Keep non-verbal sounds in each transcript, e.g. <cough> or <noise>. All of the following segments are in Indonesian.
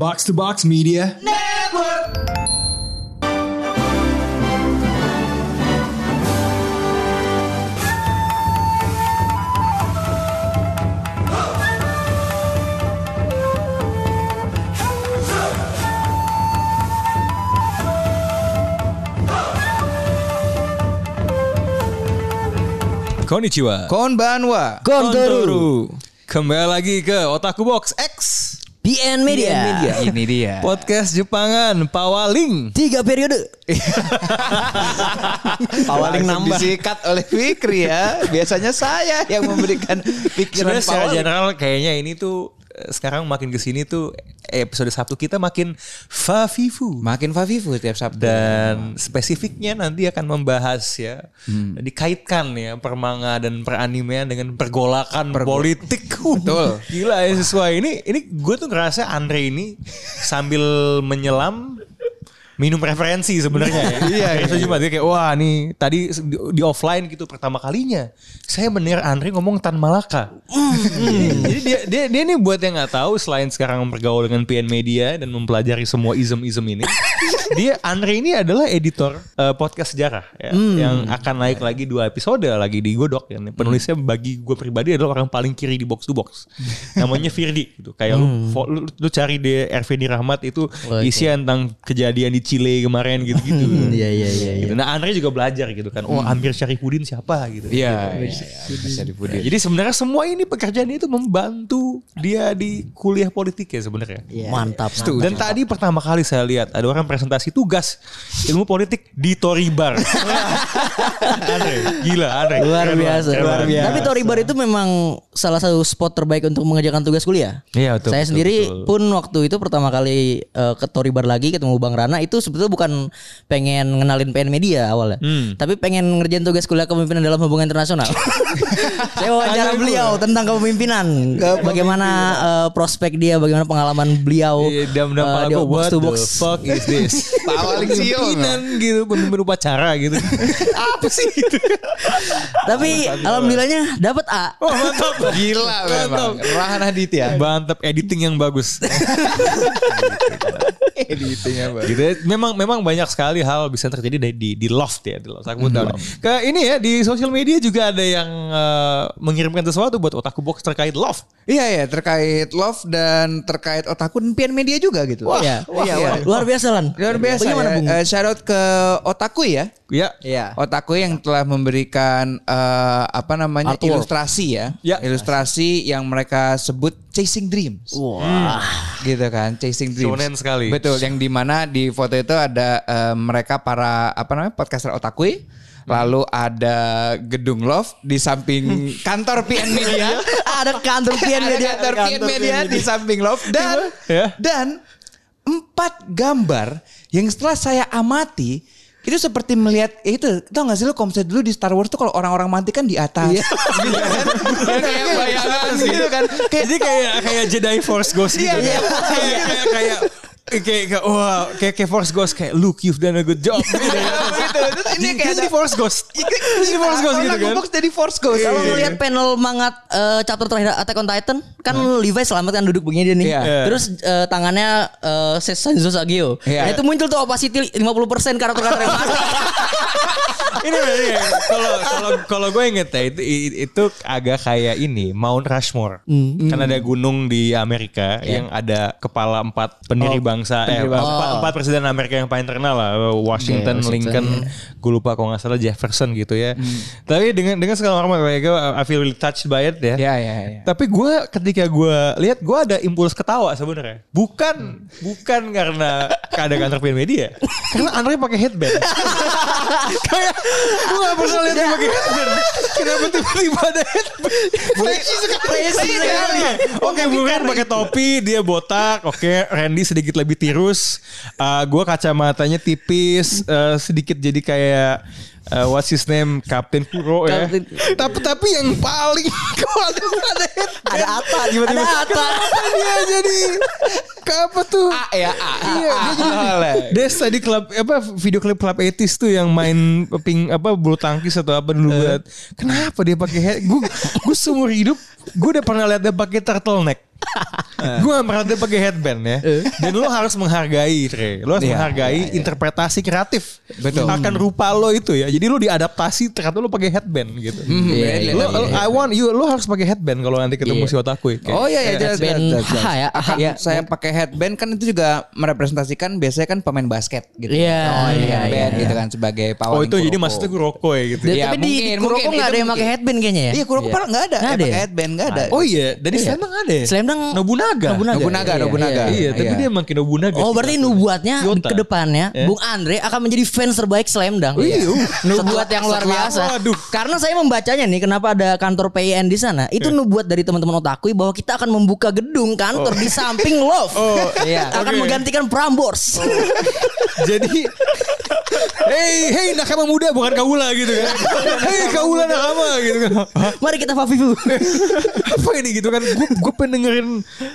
Box to Box Media. Konnichiwa. Konbanwa. Kontoru. Kembali lagi ke Otaku Box X PN Media. Ini dia. Podcast Jepangan Pawaling. Tiga periode. <laughs> Pawaling nambah. disikat oleh Fikri ya. Biasanya saya yang memberikan pikiran Sebenarnya secara Pawaling. general kayaknya ini tuh sekarang makin ke sini tuh episode Sabtu kita makin favivu. Makin Favivu tiap Sabtu. Dan spesifiknya nanti akan membahas ya dikaitkan ya permanga dan peranimean dengan pergolakan politik. <laughs> Betul. Gila ya sesuai ini ini gue tuh ngerasa Andre ini sambil menyelam minum referensi sebenarnya ya. <laughs> Iya, iya. cuma dia kayak wah nih tadi di, di offline gitu pertama kalinya saya mendengar Andre ngomong Tan Malaka. Hmm, Jadi dia dia dia nih buat yang nggak tahu selain sekarang bergaul dengan PN Media dan mempelajari semua ism-ism ini, <laughs> dia Andre ini adalah editor eh, podcast sejarah ya, yang akan naik lagi dua episode lagi di Godok ya. Penulisnya bagi gue pribadi adalah orang paling kiri di box to box. Namanya Firdi gitu. Kayak lu, fo- lu, lu cari di RVD Rahmat itu isian tentang kejadian di Chile kemarin gitu-gitu. Iya iya iya. Gitu. Nah Andre juga belajar gitu kan. Oh Amir Syarifudin siapa gitu. Iya, iya, iya. Dibudin. Jadi sebenarnya semua ini pekerjaan itu membantu dia di kuliah politik ya sebenarnya. Mantap. Tuh, Dan tadi pertama kali saya lihat ada orang presentasi tugas ilmu politik di Toribar. <laughs> Andre, gila Andre. Luar biasa. keren banget. Tapi Toribar itu memang salah satu spot terbaik untuk mengerjakan tugas kuliah. Iya, betul, Saya betul, sendiri betul. pun waktu itu pertama kali eh, ke Toribar lagi ketemu Bang Rana itu sebetulnya bukan pengen ngenalin PN Media awalnya. Hmm. Tapi pengen ngerjain tugas kuliah kepemimpinan dalam hubungan internasional. <laughs> Saya wawancara beliau tentang kepemimpinan. Bagaimana eh, prospek dia, bagaimana pengalaman beliau Iya, kepala di box what to the box. fuck is this? <laughs> Sio. Pimpinan gitu, pemimpin upacara gitu. <laughs> Apa sih itu? Tapi alhamdulillahnya dapat A. Oh mantap. Gila memang. Rahan Aditya. Mantap editing yang bagus. <laughs> Editingnya Bang. gitu ya. memang memang banyak sekali hal bisa terjadi di di, di loft ya di loft Aku tahu. ke ini ya di sosial media juga ada yang eh, mengirimkan sesuatu buat otaku box terkait loft Iya ya terkait love dan terkait otaku dan Media juga gitu. Iya, Wah, iya, iya. luar biasa lan. Luar biasa Bagaimana, ya. Bung? Eh, shout out ke Otaku ya. Ya Iya. Otaku yang telah memberikan eh, apa namanya Artwork. ilustrasi ya. Ya. Ilustrasi yang mereka sebut Chasing Dreams. Wah. Gitu kan, Chasing Dreams. Shonen sekali. Betul, yang di mana di foto itu ada eh, mereka para apa namanya podcaster Otakui. Lalu ada gedung Love di samping <laughs> kantor PN Media. Ada kantor PN Ada Media. kantor PN Media di samping Love dan Ya. dan empat gambar yang setelah saya amati itu seperti melihat ya itu tau gak sih lo misalnya dulu di Star Wars tuh kalau orang-orang mati kan di atas gitu kan kayak bayangan gitu kan kayak jadi kayak kayak Jedi Force Ghost gitu Iya, kan. iya. kayak kayak kayak kayak wah kayak kayak Force Ghost kayak Luke you've done a good job <laughs> gitu, gitu. Terus ini kayak kayak ada- di Force Ghost ini Force Ghost gitu kan Box jadi Force Ghost Kalau Iya. ngeliat panel mangat eh, chapter terakhir Attack on Titan kan Levi selamat kan duduk begini dia nih. Iya. Terus eh, tangannya eh, Sanzo Sagio. Iya. Nah, itu muncul tuh opacity 50% karakter-karakter yang mati. <laughs> ini berarti ya, kalau kalau kalau gue inget ya itu itu agak kayak ini Mount Rushmore. Kan ada gunung di Amerika yang ada kepala empat pendiri bangsa eh pendiri bangsa. empat, empat presiden Amerika yang paling terkenal lah Washington, Lincoln. gue lupa kalau nggak salah Jefferson gitu ya. Tapi dengan dengan segala hormat kayak gue I feel really touched by it ya. Ya ya ya tapi gue ketika gue lihat gue ada impuls ketawa sebenarnya. Bukan bukan karena keadaan film media. Karena Andre pakai headband. <laughs> Kayak gue gak pernah lihat dia pakai headband. Kenapa tiba-tiba ada headband? Flashy sekali. Oke, bukan pakai topi, dia botak. Oke, Randy sedikit lebih tirus. Uh, gue kacamatanya tipis, uh, sedikit jadi kayak uh, what's his name Kapten Kuro ya. Kapten- Tapi tapi yang paling <laughs> kok ada ada. Ada Ata tiba-tiba. Ada. Kenapa dia jadi ke apa tuh? A ya A Iya, dia jadi. Des tadi klub apa video klip klub etis tuh yang main ping apa bulu tangkis atau apa dulu buat. Kenapa dia pakai head? Gue gue seumur hidup gue udah pernah lihat dia pakai turtleneck. <laughs> gue gak pernah pakai headband ya. Dan lo harus menghargai, Tre. Lo harus Iya, menghargai interpretasi kreatif. Betul. Akan rupa lo itu ya. Jadi lo diadaptasi ternyata lo pakai headband gitu. Iya, iya, Lo, lo- I want you, lo harus pakai headband kalau nanti ketemu Iya. si otaku. Kayak, Oh iya ya jelas, headband jelas, jelas, ya, AHA. saya pakai headband kan itu juga merepresentasikan biasanya kan pemain basket gitu. Iya, Oh iya, headband iya. gitu kan sebagai power. Oh itu jadi maksudnya Kuroko ya gitu. Iya, tapi di, Kuroko nggak ada yang pakai headband kayaknya ya. Iya Kuroko Iya. nggak ada. Nggak Nggak ada pakai ya? headband nggak ada. Oh iya, dari Slam Dunk ada ya? Slam Dunk Nobunaga. Nobunaga. Nobunaga, Iya, Nobunaga. iya, Iya, tapi Iya. dia makin Nobunaga. Oh berarti nubuatnya ke depannya Ya. Bung Andre akan menjadi fans terbaik Slam Dunk. Iya. Nubuat yang luar biasa. Waduh. Karena saya membacanya nih kenapa ada kantor PIN di sana. Itu nubuat dari teman-teman otakui bahwa kita akan membuka gedung kantor di samping Love. Oh, iya. Akan Oke. menggantikan Prambors. Jadi Hei, hei nakama muda bukan kaula gitu kan. Hei kaula nakama gitu kan. Hah? Mari kita Fafifu. <laughs> Apa ini gitu kan. Gue gue pengen dengerin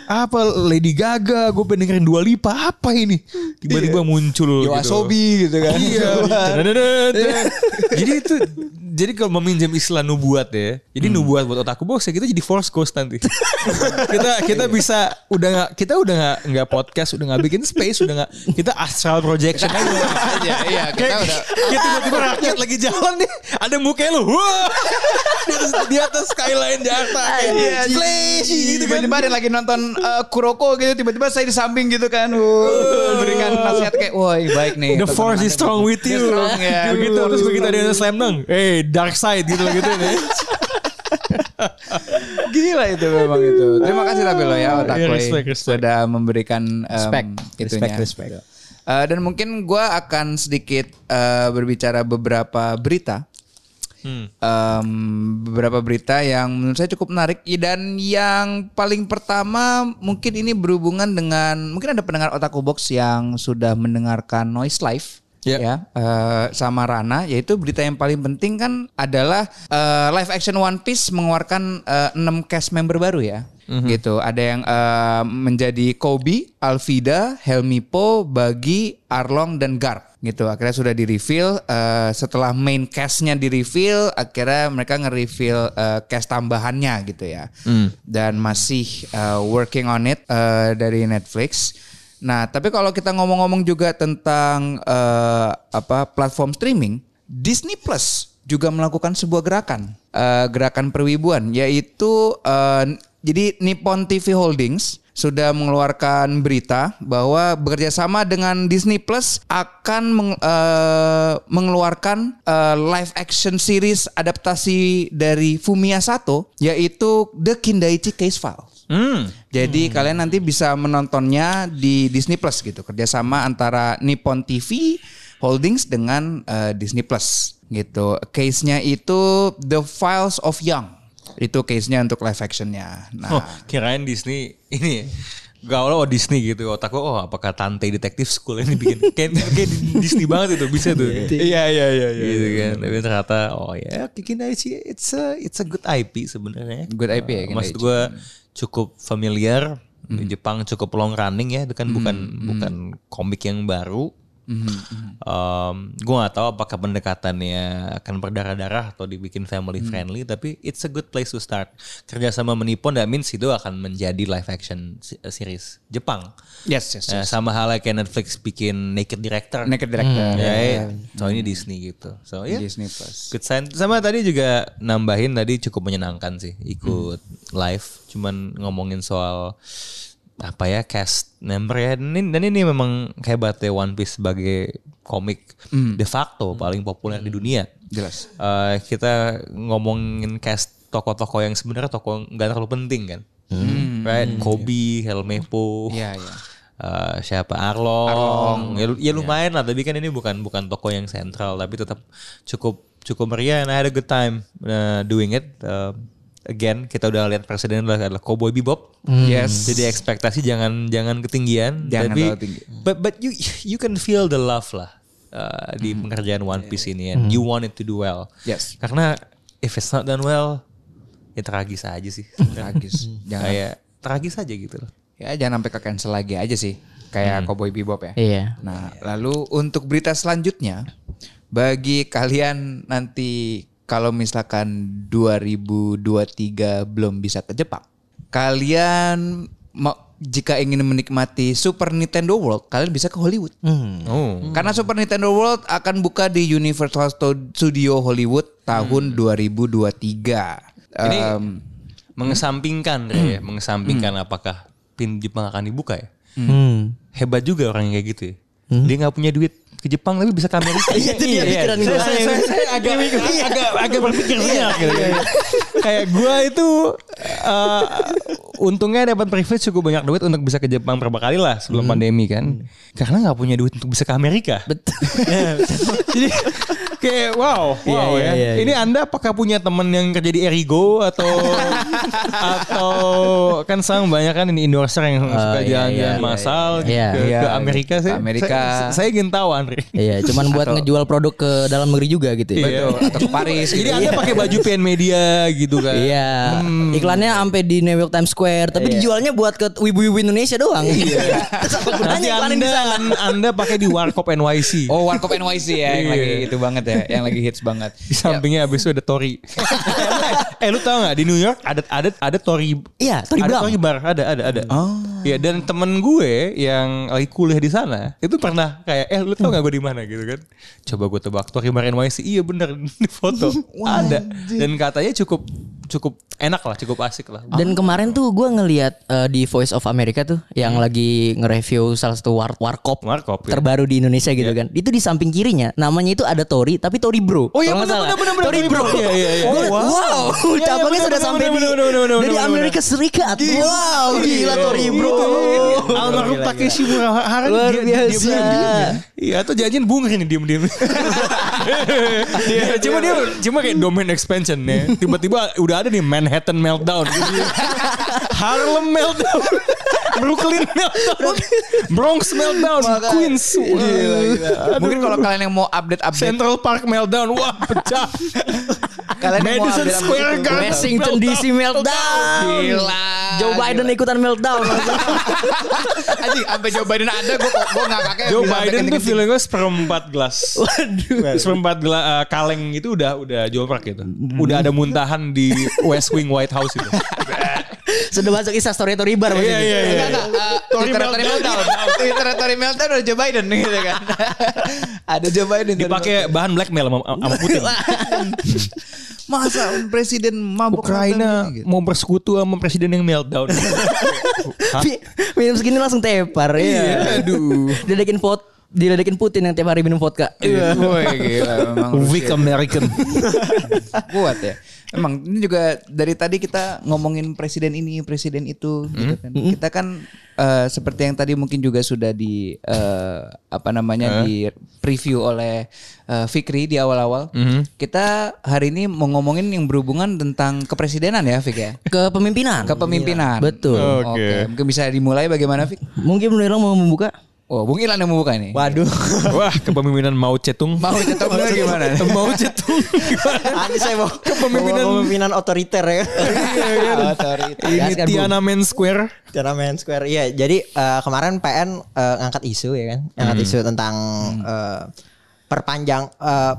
apa Lady Gaga, gue pengen dengerin Dua Lipa. Apa ini? Tiba-tiba muncul gitu. Yoasobi gitu kan. Iya. <laughs> Dadadadada. jadi itu jadi kalau meminjam istilah nubuat ya. Jadi nubuat buat otakku bos ya kita jadi force ghost nanti. <laughs> kita kita bisa udah nggak kita udah nggak nggak podcast udah nggak bikin space udah nggak kita astral projection aja. Iya, iya, kita udah tiba-tiba rakyat lagi jalan nih ada muka lu. Wah. Di atas, di atas skyline Jakarta. Iya, Flash gitu kan. Tiba-tiba ada lagi nonton uh, Kuroko gitu tiba-tiba saya di samping gitu kan. Berikan nasihat kayak wah baik nih. The force is strong with you. Strong, ya. Begitu terus begitu ada yang slam dunk. Eh, dark side gitu gitu nih. <laughs> Gila itu memang itu. Terima kasih tapi lo ya Otakoi Iya, respect, respect. sudah memberikan um, Respect. itunya. Respect, respect. Uh, dan mungkin gua akan sedikit uh, berbicara beberapa berita. Hmm. Um, beberapa berita yang menurut saya cukup menarik dan yang paling pertama mungkin ini berhubungan dengan mungkin ada pendengar Otaku Box yang sudah mendengarkan Noise Live Ya. ya eh, sama Rana yaitu berita yang paling penting kan adalah eh, live action One Piece mengeluarkan 6 cast member baru ya. Gitu. Ada yang eh, menjadi Kobe, Alvida, Helmi Po, Bagi, Arlong dan Garp. Gitu. Akhirnya sudah di reveal eh, setelah main castnya di reveal akhirnya mereka nge-reveal eh, cast tambahannya gitu ya. Dan masih eh, working on it eh, dari Netflix Nah, tapi kalau kita ngomong-ngomong juga tentang eh, apa platform streaming, Disney Plus juga melakukan sebuah gerakan, eh, gerakan perwibuan, yaitu eh, jadi Nippon TV Holdings sudah mengeluarkan berita bahwa bekerja sama dengan Disney Plus akan meng- eh, mengeluarkan eh, live action series adaptasi dari Fumiya Sato yaitu The Kindaichi Case File. Hmm. Jadi kalian nanti bisa menontonnya di Disney Plus gitu, kerjasama antara Nippon TV Holdings dengan eh, Disney Plus gitu. Case-nya itu The Files of Young. Itu case-nya untuk live action-nya. Nah, Oh, kirain Disney ini Gaul oh Disney gitu. Otakku oh apakah Tante Detective School ini bikin <laughs> kayak, kayak di Disney banget itu bisa tuh. Iya iya iya gitu kan. Tapi ternyata oh ya bikin aja it's a it's a good IP sebenarnya. Good IP ya, Uh, maksud gue cukup familiar. Di Jepang cukup long running ya itu kan bukan bukan komik yang baru Um, gue gak tahu apakah pendekatannya akan berdarah-darah atau dibikin family friendly, tapi it's a good place to start. Kerja sama menipon, that means itu akan menjadi live action se- series Jepang. yes yes. Eh, yes. sama halnya kayak Netflix bikin Naked Director. Naked Director. Ya, ya. ya. so ini Disney gitu. So ya. Disney Plus. Good sign. Sama tadi juga nambahin tadi cukup menyenangkan sih ikut live. Cuman ngomongin soal apa ya cast member ya. Dan ini, dan ini memang hebatnya One Piece sebagai komik de facto paling populer di dunia. Jelas. Eh, kita ngomongin cast tokoh-tokoh yang sebenarnya tokoh nggak terlalu penting kan, right? Kobe, Helmepo, Iya iya. Eh, siapa? Arlong, ya, ya lumayan lah. Tapi kan ini bukan bukan toko yang sentral tapi tetap cukup cukup meriah. And I had a good time uh, doing it. Uh, again kita udah lihat presiden adalah, adalah Cowboy Bebop Yes. jadi ekspektasi jangan jangan ketinggian Jangan tapi terlalu tinggi. but but you you can feel the love lah uh, di pengerjaan One Piece ini and you want it to do well Yes. karena if it's not done well ya tragis aja sih Tragis. <laughs> Jangan kayak tragis aja gitu loh ya jangan sampai ke cancel lagi aja sih. Kayak Cowboy Bebop ya. Iya. Nah, lalu untuk berita selanjutnya bagi kalian nanti kalau misalkan 2023 belum bisa ke Jepang, kalian ma- jika ingin menikmati Super Nintendo World, kalian bisa ke Hollywood. Oh. Karena Super Nintendo World akan buka di Universal Studio Hollywood tahun 2023. Ini Em, mengesampingkan ya, mengesampingkan apakah pin Jepang akan dibuka ya. Hmm. Hebat juga orang yang kayak gitu ya. Dia nggak punya duit ke Jepang tapi bisa ke Amerika. Itu dia pikiran saya, gua. saya, saya, agak, agak, agak berpikir senyap gitu. Kayak gue itu eh, untungnya dapat privilege cukup banyak duit untuk bisa ke Jepang berapa kali lah sebelum pandemi kan. Karena nggak punya duit untuk bisa ke Amerika. Betul. <laughs> Jadi kayak wow, Iya, wow iya, ya. iya, iya. Ini Anda apakah punya teman yang kerja di Erigo atau <laughs> atau kan sang banyak kan ini endorser yang suka iya, jalan-jalan iya, massal iya. gitu ke, ke Amerika saya. Amerika. Saya, saya ingin tahu Andre. Iya, cuman buat ngejual produk ke dalam negeri juga gitu ya. Betul, atau ke Paris. Jadi gitu. Anda pakai baju PN Media gitu kan. Iya, iklannya sampai di New York Times Square, tapi dijualnya buat ke wibu-wibu Indonesia doang. Iya. <laughs> Terus apa Nanti gunanya iklanin di anda, sana? anda pakai di Warkop NYC. Oh, Warkop NYC ya yang Iya. lagi itu banget ya, yang lagi hits banget. Di sampingnya abis itu ada Tori. <laughs> eh lu tau gak di New York ada ada ada Tori Iya, Tory ada. Tory bar ada ada ada. Oh. Iya dan temen gue yang lagi kuliah di sana itu pernah kayak eh lu tau gak gue di mana gitu kan? Coba gue tebak Tory bar NYC iya bener <laughs> di foto ada dan katanya cukup cukup enak lah cukup asik lah. Dan kemarin tuh gue ngeliat eh, di Voice of America tuh yang lagi nge-review salah satu war warkop Warkop, ya. terbaru di Indonesia gitu kan. Itu di samping kirinya namanya itu ada Tori tapi Tori Bro. Oh iya salah. bener bener Tori Bro. Iya iya iya. Wow. Wow, cabangnya sudah sampai di dari Amerika Serikat. Wow, gila Tori Bro. Almarhum Takeshi Murahara Luar biasa. Iya atau janjian bunga ini diem-diem. <laughs> <laughs> Dia cuma dia cuma kayak domain expansion ya. Tiba-tiba udah ada nih Manhattan meltdown. <laughs> Harlem meltdown. <laughs> Brooklyn <laughs> meltdown. Bronx meltdown. Queens. Wah, Mungkin kalau kalian yang mau update-update Central Park meltdown. Wah, pecah. kalian mau Madison update Square Garden. Washington DC meltdown. Gila. Joe Biden ikutan meltdown. <laughs> Anjing, sampai Joe Biden ada gue gue ngakaknya Joe Biden tuh feeling gue seperempat gelas. Waduh. seperempat gelas eh, kaleng itu udah udah joprak gitu. Udah ada muntahan di West Wing White House itu. <laughs> Sudah masuk Insta story Tori Bar Iya iya iya. Enggak, enggak. Twitter Tory Meltdown. Twitter Tory Meltdown ada Joe Biden gitu kan. ada Joe Biden. Dipakai bahan blackmail sama, sama Putin. <laughs> Masa presiden mabuk Ukraina gitu. mau bersekutu sama presiden yang meltdown. <laughs> Mi- minum segini langsung tepar ya. Aduh. Diledekin pot diledekin Putin yang tiap hari minum vodka. Iya. Woi gila memang Weak American. <laughs> kuat ya. Emang ini juga dari tadi kita ngomongin presiden ini, presiden itu gitu kan. Kita kan eh, seperti yang tadi mungkin juga sudah di eh, apa namanya di preview oleh eh, Fikri di awal-awal. Kita hari ini mau ngomongin yang berhubungan tentang kepresidenan ya, Fik ya. Kepemimpinan. Kepemimpinan. Betul. Oke. Mungkin bisa dimulai bagaimana, Fik? Mungkin Irang mau membuka? Oh, Bung Ilan yang membuka ini. Waduh. Wah, kepemimpinan Mao. Mau tetap benar gimana? Mao Zedong. Nanti saya mau Kepemimpinan- kepemimpinan otoriter ya. Otoriter. Ini Jelaskan, Bung. Tiananmen Square. Tiananmen Square. Iya, jadi eh, kemarin PN eh, ngangkat isu ya kan, ngangkat isu tentang eh, perpanjang eh,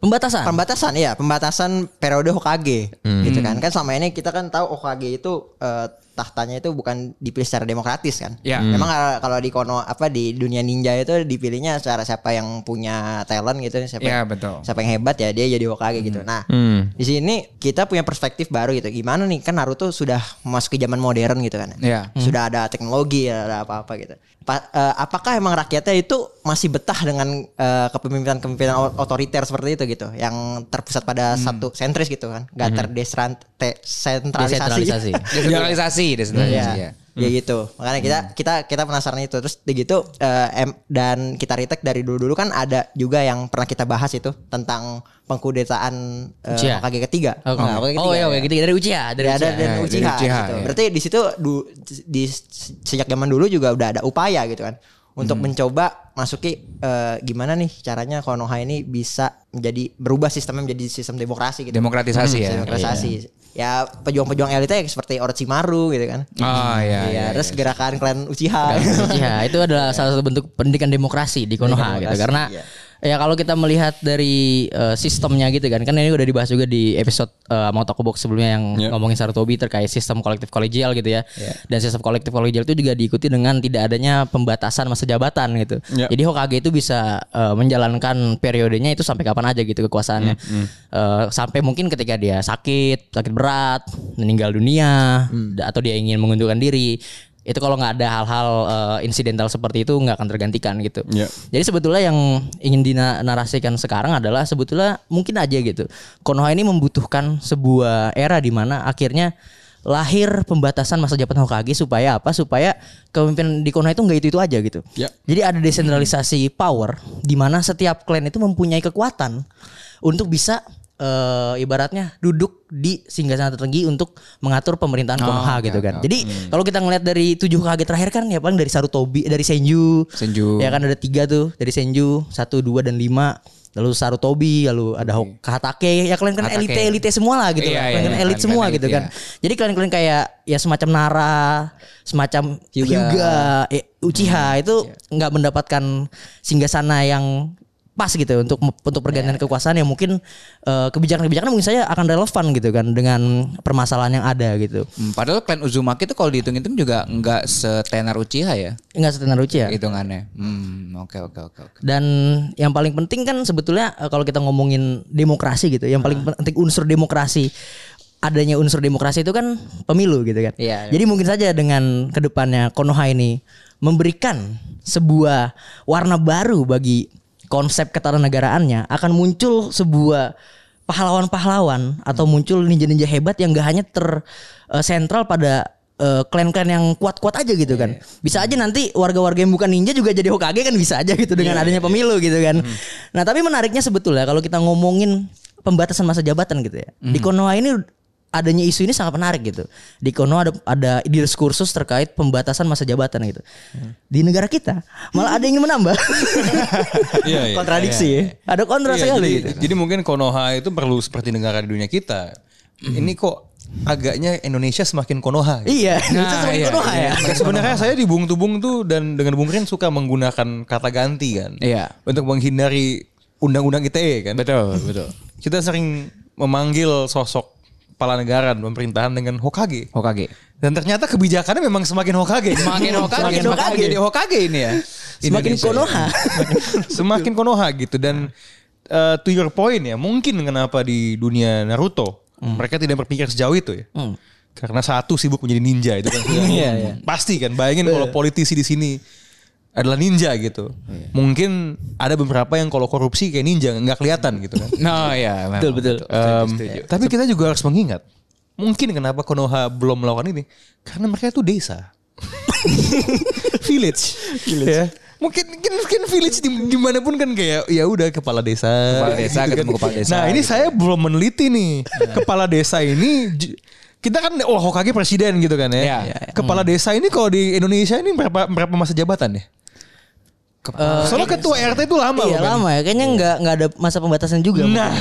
Pembatasan. pembatasan ya, pembatasan periode Hokage gitu kan. Kan selama ini kita kan tahu Hokage itu eh, tahtanya itu bukan dipilih secara demokratis kan. Ya. Memang kalau- kalau di kono apa di dunia ninja itu dipilihnya secara siapa yang punya talent gitu, siapa Ya, yang- betul. siapa yang hebat ya dia jadi Hokage gitu. Nah, Hmm. di sini kita punya perspektif baru gitu. Gimana nih kan Naruto sudah masuk ke zaman modern gitu kan. Iya. Sudah ada teknologi, ada apa-apa gitu. Pa- eh, apakah emang rakyatnya itu masih betah dengan eh, kepemimpinan-kepemimpinan otoriter seperti itu gitu, yang terpusat pada satu sentris gitu kan, gak terdesentralisasi. Desentralisasi. <laughs> Desentralisasi, desentralisasi Iya. ya. Ya gitu. Makanya kita kita kita penasaran itu. Terus di gitu eh, em, dan kita retake dari dulu-dulu kan ada juga yang pernah kita bahas itu tentang pengkudetaan eh, Uchiha. Hokage ketiga. Oh, Nah, Hokage oh ketiga, iya, ya. gitu dari Uchiha, dari Dari ada Uchiha. dan Ya, Uchiha, dari Uchiha, gitu. ya. Berarti di situ du- di sejak zaman dulu juga udah ada upaya gitu kan untuk Hmm. mencoba masuki eh, gimana nih caranya Konoha ini bisa menjadi berubah sistemnya menjadi sistem demokrasi gitu. Demokratisasi ya. Demokratisasi. Ya pejuang-pejuang elitnya seperti Orochimaru gitu kan. Oh iya. Iya, terus gerakan klan Uchiha. Uchiha itu adalah salah satu bentuk pendidikan demokrasi di Konoha gitu Demokrasi, karena iya. Ya kalau kita melihat dari eh, sistemnya gitu kan, kan ini udah dibahas juga di episode uh, mau Toko Box sebelumnya yang Ya. ngomongin Sarutobi terkait sistem kolektif kolegial gitu ya. Dan sistem kolektif kolegial itu juga diikuti dengan tidak adanya pembatasan masa jabatan gitu. Ya. Jadi Hokage itu bisa eh, menjalankan periodenya itu sampai kapan aja gitu kekuasaannya. Eh, sampai mungkin ketika dia sakit, sakit berat, meninggal dunia, da- atau dia ingin mengundurkan diri. Itu kalau nggak ada hal-hal eh, insidental seperti itu nggak akan tergantikan gitu. Ya. Jadi sebetulnya yang ingin dinarasikan sekarang adalah sebetulnya mungkin aja gitu. Konoha ini membutuhkan sebuah era di mana akhirnya lahir pembatasan masa jabatan Hokage supaya apa? Supaya kepemimpinan di Konoha itu nggak itu itu aja gitu. Ya. Jadi ada desentralisasi power di mana setiap klan itu mempunyai kekuatan untuk bisa eh, ibaratnya duduk di singgasana tertinggi untuk mengatur pemerintahan Konoha oke, gitu kan. oke, Jadi kalau kita ngelihat dari tujuh Hokage terakhir kan ya paling dari Sarutobi, dari Senju, Senju. ya kan ada tiga tuh dari Senju satu dua dan lima lalu Sarutobi lalu ada Hok- Kahatake ya kalian kan Hatake. elite elite semua lah gitu Iya, lah. iya, kalian kan iya, elit semua gitu kan iya. jadi kalian-kalian kayak ya semacam Nara semacam Hyuga. Hyuga, eh, Uchiha itu nggak mendapatkan singgasana yang pas gitu untuk untuk pergantian kekuasaan yang mungkin eh, kebijakan-kebijakan mungkin saya akan relevan gitu kan dengan permasalahan yang ada gitu Hmm, padahal klan Uzumaki itu kalau dihitung-hitung juga nggak setenar Uchiha ya nggak setenar Uchiha hitungannya. Hmm, oke oke oke oke. Dan yang paling penting kan sebetulnya eh, kalau kita ngomongin demokrasi gitu, yang paling penting unsur demokrasi adanya unsur demokrasi itu kan pemilu gitu kan. Iya, iya. Jadi mungkin saja dengan ke depannya Konoha ini memberikan sebuah warna baru bagi konsep ketanegaraannya akan muncul sebuah pahlawan-pahlawan atau muncul ninja-ninja hebat yang gak hanya tersentral pada eh, klan-klan yang kuat-kuat aja gitu kan. Bisa aja nanti warga-warga yang bukan ninja juga jadi Hokage kan bisa aja gitu dengan adanya pemilu gitu kan. Nah, tapi menariknya sebetulnya kalau kita ngomongin pembatasan masa jabatan gitu ya. Di Konoha ini adanya isu ini sangat menarik gitu. Di Konoha ada ada diskursus terkait pembatasan masa jabatan gitu. Di negara kita malah ada yang ingin menambah. <laughs> Iya, iya. Kontradiksi ya. ada kontra Iya, sekali jadi, gitu. jadi mungkin Konoha itu perlu seperti negara di dunia kita. Ini kok agaknya Indonesia semakin Konoha. gitu. Iya, itu seperti iya, Konoha iya. ya. Nah, sebenarnya saya di Bung Tubung tuh dan dengan Bung Rin suka menggunakan kata ganti kan. Iya. Untuk menghindari undang-undang ITE kan. Betul betul. Kita sering memanggil sosok kepala negara dan pemerintahan dengan Hokage. Hokage. Dan ternyata kebijakannya memang semakin Hokage. Semakin <laughs> Hokage, Semakin Hokage. jadi Hokage ini ya. Semakin Indonesia. Konoha. <laughs> semakin Konoha gitu dan uh, to your point ya mungkin kenapa di dunia Naruto mereka tidak berpikir sejauh itu ya Hmm. karena satu sibuk menjadi ninja itu kan <laughs> Iya, iya. pasti kan bayangin kalau politisi di sini adalah ninja gitu. Mungkin ada beberapa yang kalau korupsi kayak ninja nggak kelihatan gitu kan. <laughs> Nah ya memang. Betul, betul. Em, tapi kita juga harus mengingat mungkin kenapa Konoha belum melakukan ini? Karena mereka itu desa. <laughs> Village, ya. Mungkin mungkin, mungkin village di, di mana pun kan kayak ya udah kepala desa. Kepala desa, gitu ketemu kepala desa, nah ini gitu. saya belum meneliti nih. Kepala desa ini kita kan oh Hokage presiden gitu kan ya. Iya, kepala desa ini kalau di Indonesia ini berapa berapa masa jabatan ya soalnya ketua RT itu lama Iya loh, kan? lama ya, kayaknya nggak nggak ada masa pembatasan juga. Nah. mungkin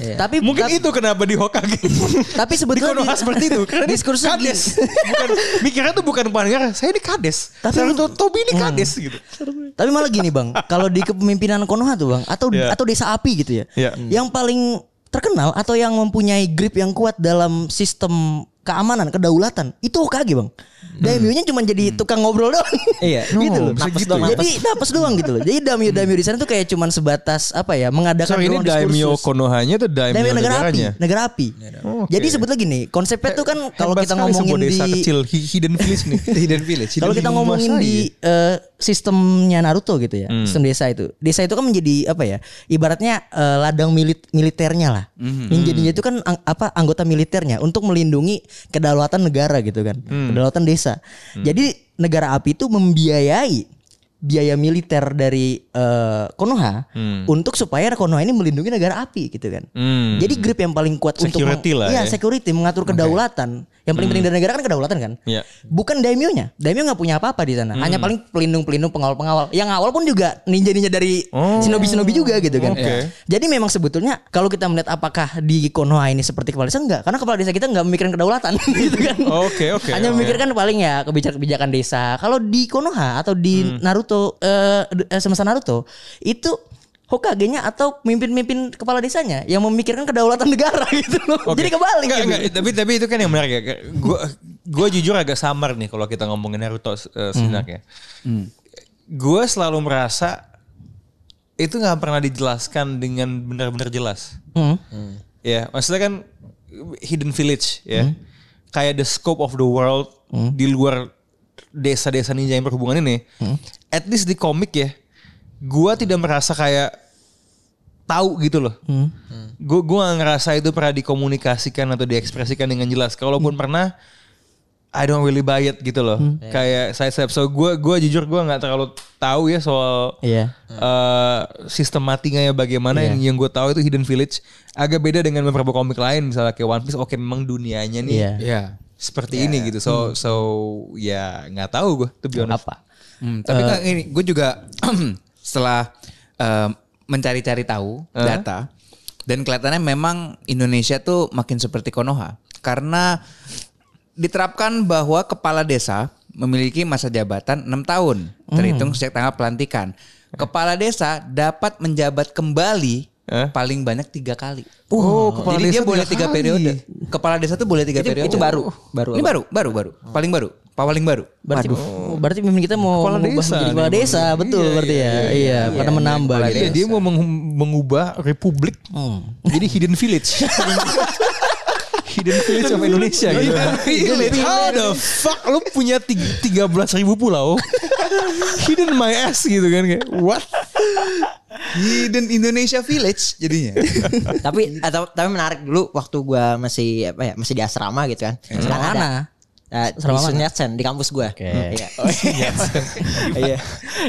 ya. Tapi mungkin tapi, itu kenapa di Hokage <laughs> tapi di sebetulnya Konoha di- seperti itu <laughs> karena gini. kades bukan mikirnya tuh bukan kepala negara saya ini kades Tapi- Saruto Tobi ini kades gitu Tapi malah gini bang, kalau di kepemimpinan Konoha tuh bang, atau Iya. atau desa api gitu ya, Iya. yang paling terkenal atau yang mempunyai grip yang kuat dalam sistem keamanan, kedaulatan, itu Hokage bang. Daimyo-nya cuma jadi tukang ngobrol doang. <laughs> Iya. <laughs> gitu loh. Napas segitu doang? Jadi napas doang gitu loh. Jadi daimyo daimyo di sana tuh kayak cuman sebatas apa ya, mengadakan sorry ini daimyo diskursus. Konohanya tuh daimyo, Daimyo negara api, negaranya negara api. Oke. Jadi sebetulnya gini, konsepnya tuh kan kalau Hebat kita ngomongin di kecil hi- hidden village nih <laughs> Hidden Village. kalau kita ngomongin di eh, sistemnya Naruto gitu ya, sistem desa itu. Desa itu kan menjadi apa ya? Ibaratnya eh, ladang milit militernya lah. Ninja-ninja itu kan ang- apa anggota militernya untuk melindungi kedaulatan negara gitu kan. Kedaulatan desa. Jadi negara api itu membiayai biaya militer dari eh, Konoha untuk supaya Konoha ini melindungi negara api gitu kan. Hmm. Jadi grip yang paling kuat untuk Security lah iya, ya. security mengatur kedaulatan. Yang paling penting dari negara kan kedaulatan kan. Iya. Bukan daimyo-nya. Daimyo nggak punya apa-apa di sana. Hanya paling pelindung-pelindung pengawal-pengawal. Yang awal pun juga ninja-ninja dari Oh. shinobi-shinobi juga gitu kan. Oke. Jadi memang sebetulnya kalau kita melihat apakah di Konoha ini seperti kepala desa enggak? Karena kepala desa kita nggak memikirkan kedaulatan <laughs> gitu kan. Oke, oke, Hanya oke. memikirkan paling ya kebijakan-kebijakan desa. Kalau di Konoha atau di Hmm. Naruto eh, eh, semesta Naruto itu Hokage-nya atau pemimpin-pemimpin kepala desanya yang memikirkan kedaulatan negara <laughs> gitu loh. Oke. Jadi kebalik Enggak, gitu. enggak, tapi tapi itu kan yang menarik ya. Gue gue jujur agak samar nih kalau kita ngomongin Naruto uh, sebenarnya. Gue selalu merasa itu nggak pernah dijelaskan dengan benar-benar jelas. Hmm. Ya, maksudnya kan hidden village ya. Kayak the scope of the world di luar desa-desa ninja yang berhubungan ini. At least di komik ya, gua tidak merasa kayak tahu gitu loh. Gue gua gak ngerasa itu pernah dikomunikasikan atau diekspresikan dengan jelas. Kalaupun pernah I don't really buy it gitu loh. Kayak saya step. So gue gua jujur gue nggak terlalu tahu ya soal Iya. eh, sistematikanya bagaimana yang yang gue tahu itu Hidden Village agak beda dengan beberapa komik lain misalnya kayak One Piece oke memang dunianya nih Iya. Iya. seperti ini gitu so so ya nggak tahu gue tuh be honest. Apa? Hmm, tapi kan ini gue juga <clears throat> setelah eh, mencari-cari tahu data dan kelihatannya memang Indonesia tuh makin seperti Konoha. Karena diterapkan bahwa kepala desa memiliki masa jabatan 6 tahun. Terhitung sejak tanggal pelantikan. Kepala desa dapat menjabat kembali Eh? paling banyak tiga kali. Oh, kepala Jadi dia desa boleh tiga kali. periode. Kepala desa tuh boleh tiga Itu- periode. itu baru, baru Ini apa? baru, baru, baru. Paling baru, paling baru. Berarti oh, berarti pemimpin kita mau Kepala mengubah desa menjadi kepala nih, desa, betul berarti ya. Iya, karena menambah kepala gitu. Iya, dia mau meng- mengubah republik jadi Hidden Village. <laughs> Hidden Village of Indonesia gitu. Village. How the fuck lu punya tiga belas ribu pulau? <laughs> Hidden my ass gitu kan kayak what? Hidden Indonesia Village jadinya. tapi atau tapi menarik dulu waktu gua masih apa ya masih di asrama gitu kan. Sekarang ada. Uh, di? Sun Yat-sen di kampus gua. Oke. <laughs> <laughs> Iya. Iya.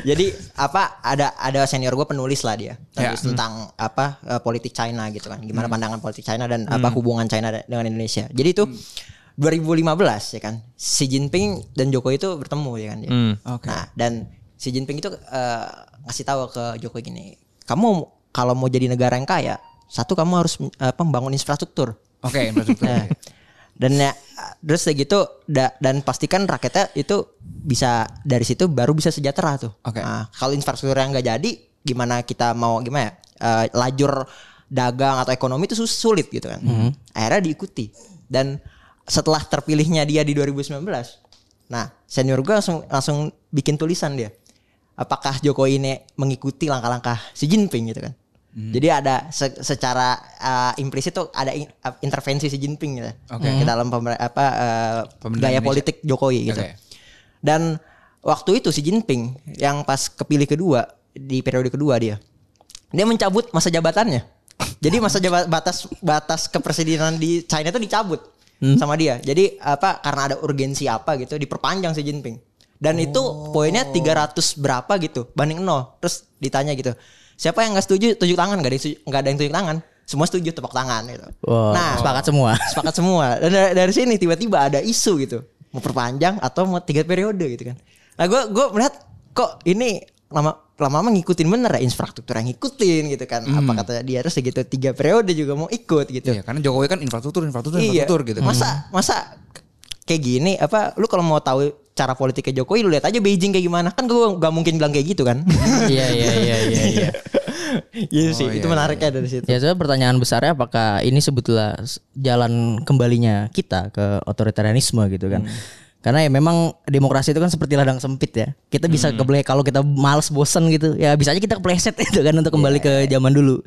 Jadi apa ada ada senior gua penulis lah dia. Ya. Penulis tentang apa uh, politik China gitu kan. Gimana pandangan politik China dan apa hubungan China de- dengan Indonesia. Jadi itu 2015 ya kan. Xi Jinping dan Jokowi itu bertemu ya kan. dia. Hmm. Oke. Nah, dan Xi Jinping itu eh, ngasih tahu ke Jokowi gini, kamu kalau mau jadi negara yang kaya, satu kamu harus apa, membangun infrastruktur. Oke, infrastruktur. Nah, dan ya terus kayak gitu da- dan pastikan rakyatnya itu bisa dari situ baru bisa sejahtera tuh. Oke. Nah, kalau infrastruktur yang nggak jadi, gimana kita mau gimana ya? Eh, lajur dagang atau ekonomi itu sulit gitu kan. Akhirnya diikuti. Dan setelah terpilihnya dia di 2019, nah senior gue langsung langsung bikin tulisan dia. Apakah Jokowi ini mengikuti langkah-langkah Xi Jinping gitu kan? Jadi ada se- secara uh, implisit tuh ada in- uh, intervensi Xi Jinping gitu Oke. ke dalam pemer- apa uh, Pemerintahan gaya Indonesia. politik Jokowi gitu. Oke. Dan waktu itu Xi Jinping yang pas kepilih kedua di periode kedua dia, dia mencabut masa jabatannya. Jadi masa jabat batas batas kepresidenan di China itu dicabut sama dia. Jadi apa karena ada urgensi apa gitu diperpanjang Xi Jinping. Dan itu poinnya 300 berapa gitu banding nol. Terus ditanya gitu, siapa yang nggak setuju tunjuk tangan. Nggak ada yang setuju- nggak ada yang tunjuk tangan. Semua setuju tepuk tangan gitu. Wah, Nah, sepakat semua. sepakat semua. Dan dari, dari sini tiba-tiba ada isu gitu. Mau perpanjang atau mau tiga periode gitu kan. Nah gue gue melihat kok ini lama lama-lama ngikutin bener ya infrastruktur yang ngikutin gitu kan. Apa kata dia terus gitu tiga periode juga mau ikut gitu. Iya, karena Jokowi kan infrastruktur, infrastruktur, iya. infrastruktur gitu. masa masa kayak gini apa lu kalau mau tahu cara politiknya Jokowi lu lihat aja Beijing kayak gimana. Kan gue gak mungkin bilang kayak gitu kan. <laughs> Iya iya iya iya iya. gitu <laughs> sih Oh, itu iya, menariknya dari situ. Ya sebenarnya pertanyaan besarnya apakah ini sebetulnya jalan kembalinya kita ke otoritarianisme gitu kan. Karena ya memang demokrasi itu kan seperti ladang sempit ya. Kita bisa keple kalau kita males bosen gitu. Ya bisa aja kita kepleset <laughs> itu kan untuk kembali ke zaman dulu.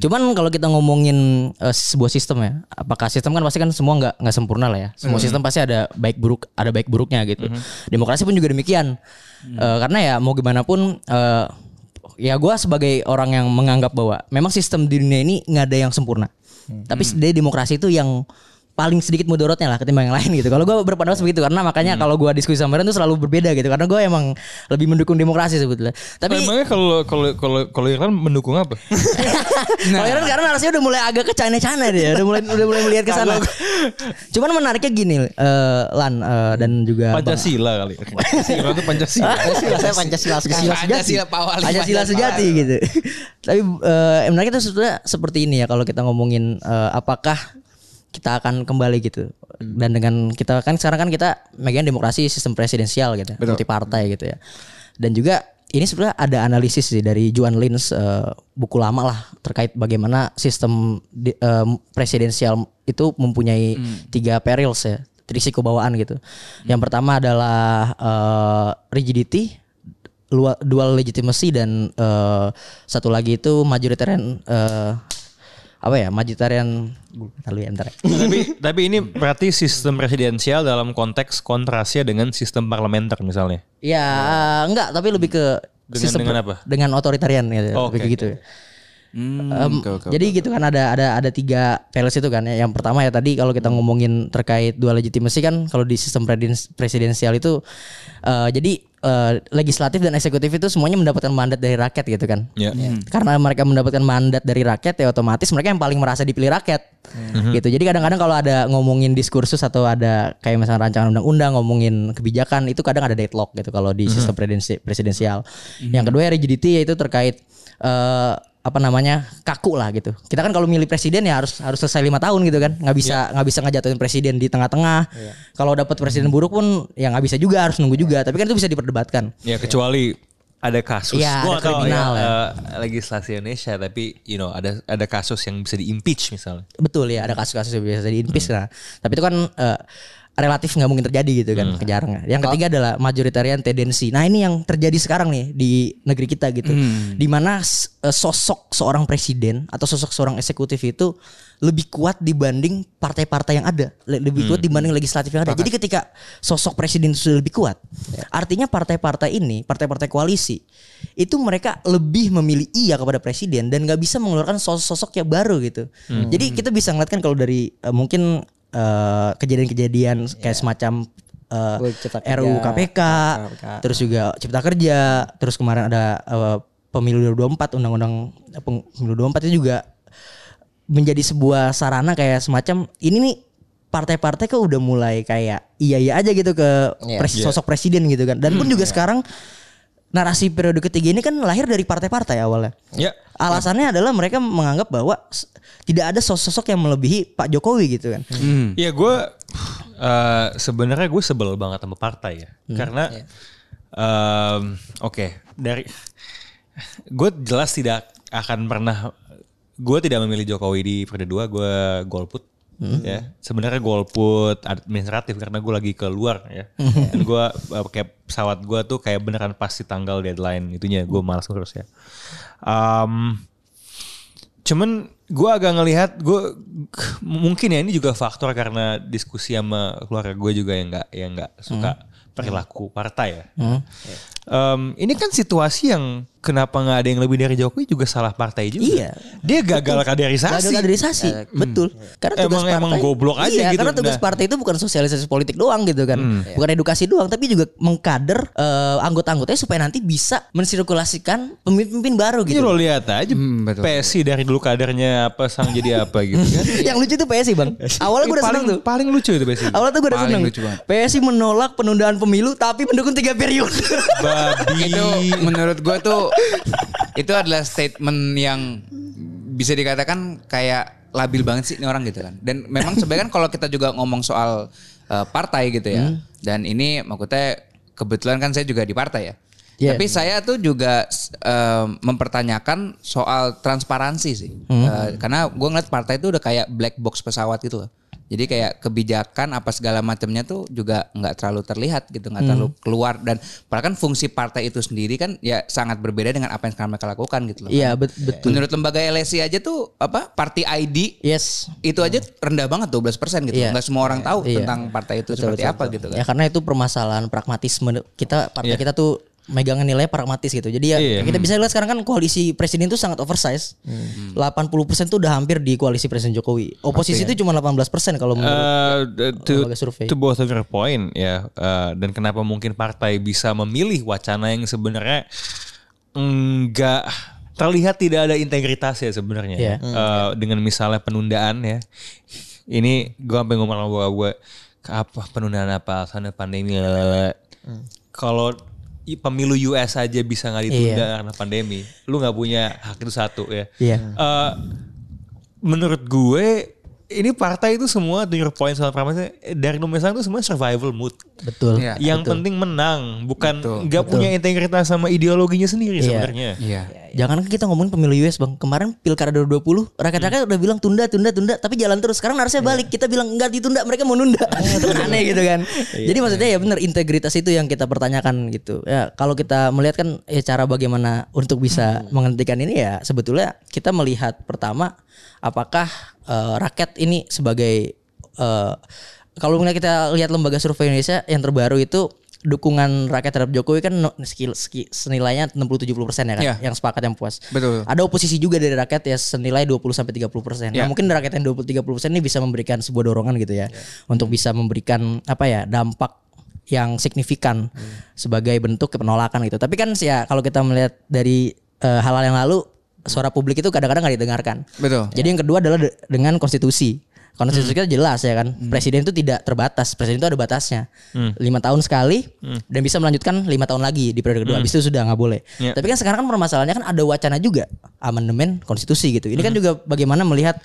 Cuman kalau kita ngomongin eh, sebuah sistem ya, apakah sistem kan pasti kan semua nggak nggak sempurna lah ya. Semua sistem pasti ada baik buruk, ada baik buruknya gitu. Demokrasi pun juga demikian. Eh, karena ya mau gimana pun eh, ya gue sebagai orang yang menganggap bahwa memang sistem di dunia ini nggak ada yang sempurna. Tapi dia demokrasi itu yang paling sedikit mudorotnya lah ketimbang yang lain gitu. Kalau gue berpendapat seperti itu karena makanya kalau gue diskusi sama Ren tuh selalu berbeda gitu karena gue emang lebih mendukung demokrasi sebetulnya. Tapi Emangnya kalau kalau kalau kalau Irfan mendukung apa? <laughs> kalau Ren karena narasinya udah mulai agak ke China-China dia, udah mulai udah mulai melihat ke sana. Cuman menariknya gini, eh, Lan eh, dan juga Bang- Pancasila kali. Irfan tuh Pancasila. <laughs> Pancasila saya Pancasila sekali Pancasila Pak Wali, Pancasila sejati gitu. <laughs> Tapi yang menariknya itu sebetulnya seperti ini ya kalau kita ngomongin eh, apakah kita akan kembali gitu. Dan dengan kita kan sekarang kan kita megang demokrasi sistem presidensial gitu, multi partai gitu ya. Dan juga ini sebenarnya ada analisis sih dari Juan Lins eh, buku lama lah terkait bagaimana sistem di- eh, presidensial itu mempunyai tiga perils ya, risiko bawaan gitu. Yang pertama adalah eh, rigidity, dual legitimacy dan eh, satu lagi itu majoritarian eh, apa ya majoritarian lalu ya bentar ya. tapi <laughs> tapi ini berarti sistem presidensial dalam konteks kontrasnya dengan sistem parlementer misalnya. Ya enggak tapi lebih ke Dengan- dengan apa? Dengan otoritarian ya, Oh, ke gitu. Hmm, oke, oke, jadi gitu kan ada ada ada tiga values itu kan ya. Yang pertama ya tadi kalau kita ngomongin terkait dual legitimacy kan kalau di sistem presiden- presidensial itu eh, jadi eh, legislatif dan eksekutif itu semuanya mendapatkan mandat dari rakyat gitu kan. Ya. Karena mereka mendapatkan mandat dari rakyat ya otomatis mereka yang paling merasa dipilih rakyat. Gitu. Jadi kadang-kadang kalau ada ngomongin diskursus atau ada kayak misalnya rancangan undang-undang ngomongin kebijakan itu kadang ada deadlock gitu kalau di sistem presidensi- presidensial. Yang kedua ya rigidity yaitu terkait eh apa namanya kaku lah gitu. Kita kan kalau milih presiden ya harus harus selesai lima tahun gitu kan. Nggak bisa nggak bisa ngejatuhin presiden di tengah-tengah. Kalau dapat presiden buruk pun ya nggak bisa juga harus nunggu juga. Tapi kan itu bisa diperdebatkan. Ya kecuali ada kasus. Iya, Gua ada nggak tahu kriminal ya. eh, legislasi Indonesia tapi you know ada ada kasus yang bisa di impeach misalnya. Betul ya ada kasus-kasus yang biasa di impeach nah. Tapi itu kan eh, relatif nggak mungkin terjadi gitu kan kejarang. Yang ketiga adalah majoritarian tendensi. Nah ini yang terjadi sekarang nih di negeri kita gitu. Di mana s- eh, sosok seorang presiden atau sosok seorang eksekutif itu lebih kuat dibanding partai-partai yang ada, Le- lebih kuat dibanding legislatif yang ada. Jadi ketika sosok presiden itu sudah lebih kuat, artinya partai-partai ini, partai-partai koalisi itu mereka lebih memilih iya kepada presiden dan nggak bisa mengeluarkan sosok-sosok yang baru gitu. Jadi kita bisa ngeliat kan kalau dari eh, mungkin eh, kejadian-kejadian kayak semacam eh, Gue Cipta Kerja, RUU KPK, KPK. terus juga Cipta Kerja, terus kemarin ada eh, pemilu 2024, undang-undang eh, pemilu 2024 itu juga menjadi sebuah sarana kayak semacam ini nih partai-partai kok udah mulai kayak iya iya aja gitu ke Iya. pres- sosok presiden gitu kan. Dan pun juga sekarang narasi periode ketiga ini kan lahir dari partai-partai awalnya. Ya. Alasannya adalah mereka menganggap bahwa tidak ada sosok yang melebihi Pak Jokowi gitu kan. Ya gue eh, sebenarnya gue sebel banget sama partai ya, karena em, oke dari gue jelas tidak akan pernah gue tidak memilih Jokowi di periode dua gue golput ya sebenarnya golput administratif karena gue lagi keluar ya. Dan gue eh, kayak pesawat gue tuh kayak beneran pasti tanggal deadline itunya gue malas ngurus ya. Em, Cuman gue agak ngelihat gue mungkin ya ini juga faktor karena diskusi sama keluarga gue juga yang nggak yang nggak suka perilaku partai ya. Em, ini kan situasi yang kenapa nggak ada yang lebih dari Jokowi juga salah partai juga. Iya. Dia gagal kaderisasi. Gagal kaderisasi, betul. Karena tugas Emang- partai, emang goblok aja iya, gitu. Karena tugas Nah. Hmm. partai itu bukan sosialisasi politik doang gitu kan, bukan edukasi doang, tapi juga mengkader eh, anggota-anggotanya supaya nanti bisa mensirkulasikan pemimpin-pemimpin baru Ini gitu. lo lihat aja Hmm, betul. PSI dari dulu kadernya apa sang jadi apa gitu kan. <laughs> Yang lucu itu PSI bang. Awalnya gue udah paling seneng tuh. paling lucu itu PSI. Awalnya tuh gue udah Paling seneng. lucu banget. PSI menolak penundaan pemilu tapi mendukung tiga periode. Babi. itu menurut gue tuh itu adalah statement yang bisa dikatakan kayak labil banget sih ini orang gitu kan. Dan memang sebenarnya kan kalau kita juga ngomong soal uh, partai gitu ya. Dan ini maksudnya kebetulan kan saya juga di partai ya. Iya. Tapi saya tuh juga uh, mempertanyakan soal transparansi sih. Uh, karena gue ngeliat partai itu udah kayak black box pesawat gitu loh. Jadi kayak kebijakan apa segala macamnya tuh juga nggak terlalu terlihat gitu, nggak terlalu keluar dan padahal kan fungsi partai itu sendiri kan ya sangat berbeda dengan apa yang sekarang mereka lakukan gitu loh. Iya bet- betul. Menurut lembaga LSI aja tuh apa party ID Yes. itu aja rendah banget 12% gitu. Iya. Nggak semua orang tahu Iya. tentang partai itu seperti apa gitu kan. Ya karena itu permasalahan pragmatisme kita partai Iya. kita tuh megangnya nilai pragmatis gitu. Jadi ya Iya. kita bisa lihat sekarang kan koalisi presiden itu sangat oversize. Hmm. 80% tuh udah hampir di koalisi presiden Jokowi. Oposisi itu cuma 18% kalau menurut Eh, to, survei. to both of your point ya eh, dan kenapa mungkin partai bisa memilih wacana yang sebenarnya enggak terlihat tidak ada integritas ya sebenarnya Iya. Eh, dengan misalnya penundaan ya ini gue sampai ngomong sama gue apa penundaan apa sana pandemi lalala. kalau pemilu US aja bisa nggak ditunda karena pandemi lu nggak punya hak itu satu ya Iya. Eh, menurut gue ini partai itu semua to your point soal pragmatisme dari nomor satu itu semua survival mood Betul. Iya. Yang penting menang, bukan Betul. nggak punya integritas sama ideologinya sendiri Iya. sebenarnya. Iya. Jangan kita ngomongin pemilu US bang. Kemarin pilkada 2020 rakyat-rakyat udah bilang tunda, tunda, tunda. Tapi jalan terus. Sekarang harusnya balik. Kita bilang enggak ditunda. Mereka mau nunda. itu <laughs> kan aneh gitu kan. Jadi maksudnya ya benar integritas itu yang kita pertanyakan gitu. Ya kalau kita melihat kan ya cara bagaimana untuk bisa menghentikan ini ya sebetulnya kita melihat pertama apakah eh, rakyat ini sebagai eh, kalau misalnya kita lihat lembaga survei Indonesia yang terbaru itu dukungan rakyat terhadap Jokowi kan skill, ski- senilainya 60-70 persen ya kan, Iya. yang sepakat yang puas. Betul. Ada oposisi juga dari rakyat ya senilai 20 sampai 30 persen. Iya. Nah mungkin rakyat yang 20-30 persen ini bisa memberikan sebuah dorongan gitu ya, untuk bisa memberikan apa ya dampak yang signifikan sebagai bentuk penolakan gitu. Tapi kan ya kalau kita melihat dari eh, hal-hal yang lalu suara publik itu kadang-kadang nggak didengarkan. Betul. Jadi yang kedua adalah de- dengan konstitusi. Konstitusi kita jelas ya kan. Presiden itu tidak terbatas. Presiden itu ada batasnya. Lima tahun sekali dan bisa melanjutkan lima tahun lagi di periode kedua. Habis itu sudah nggak boleh. Ya. Tapi kan sekarang kan permasalahannya kan ada wacana juga amandemen konstitusi gitu. Ini kan juga bagaimana melihat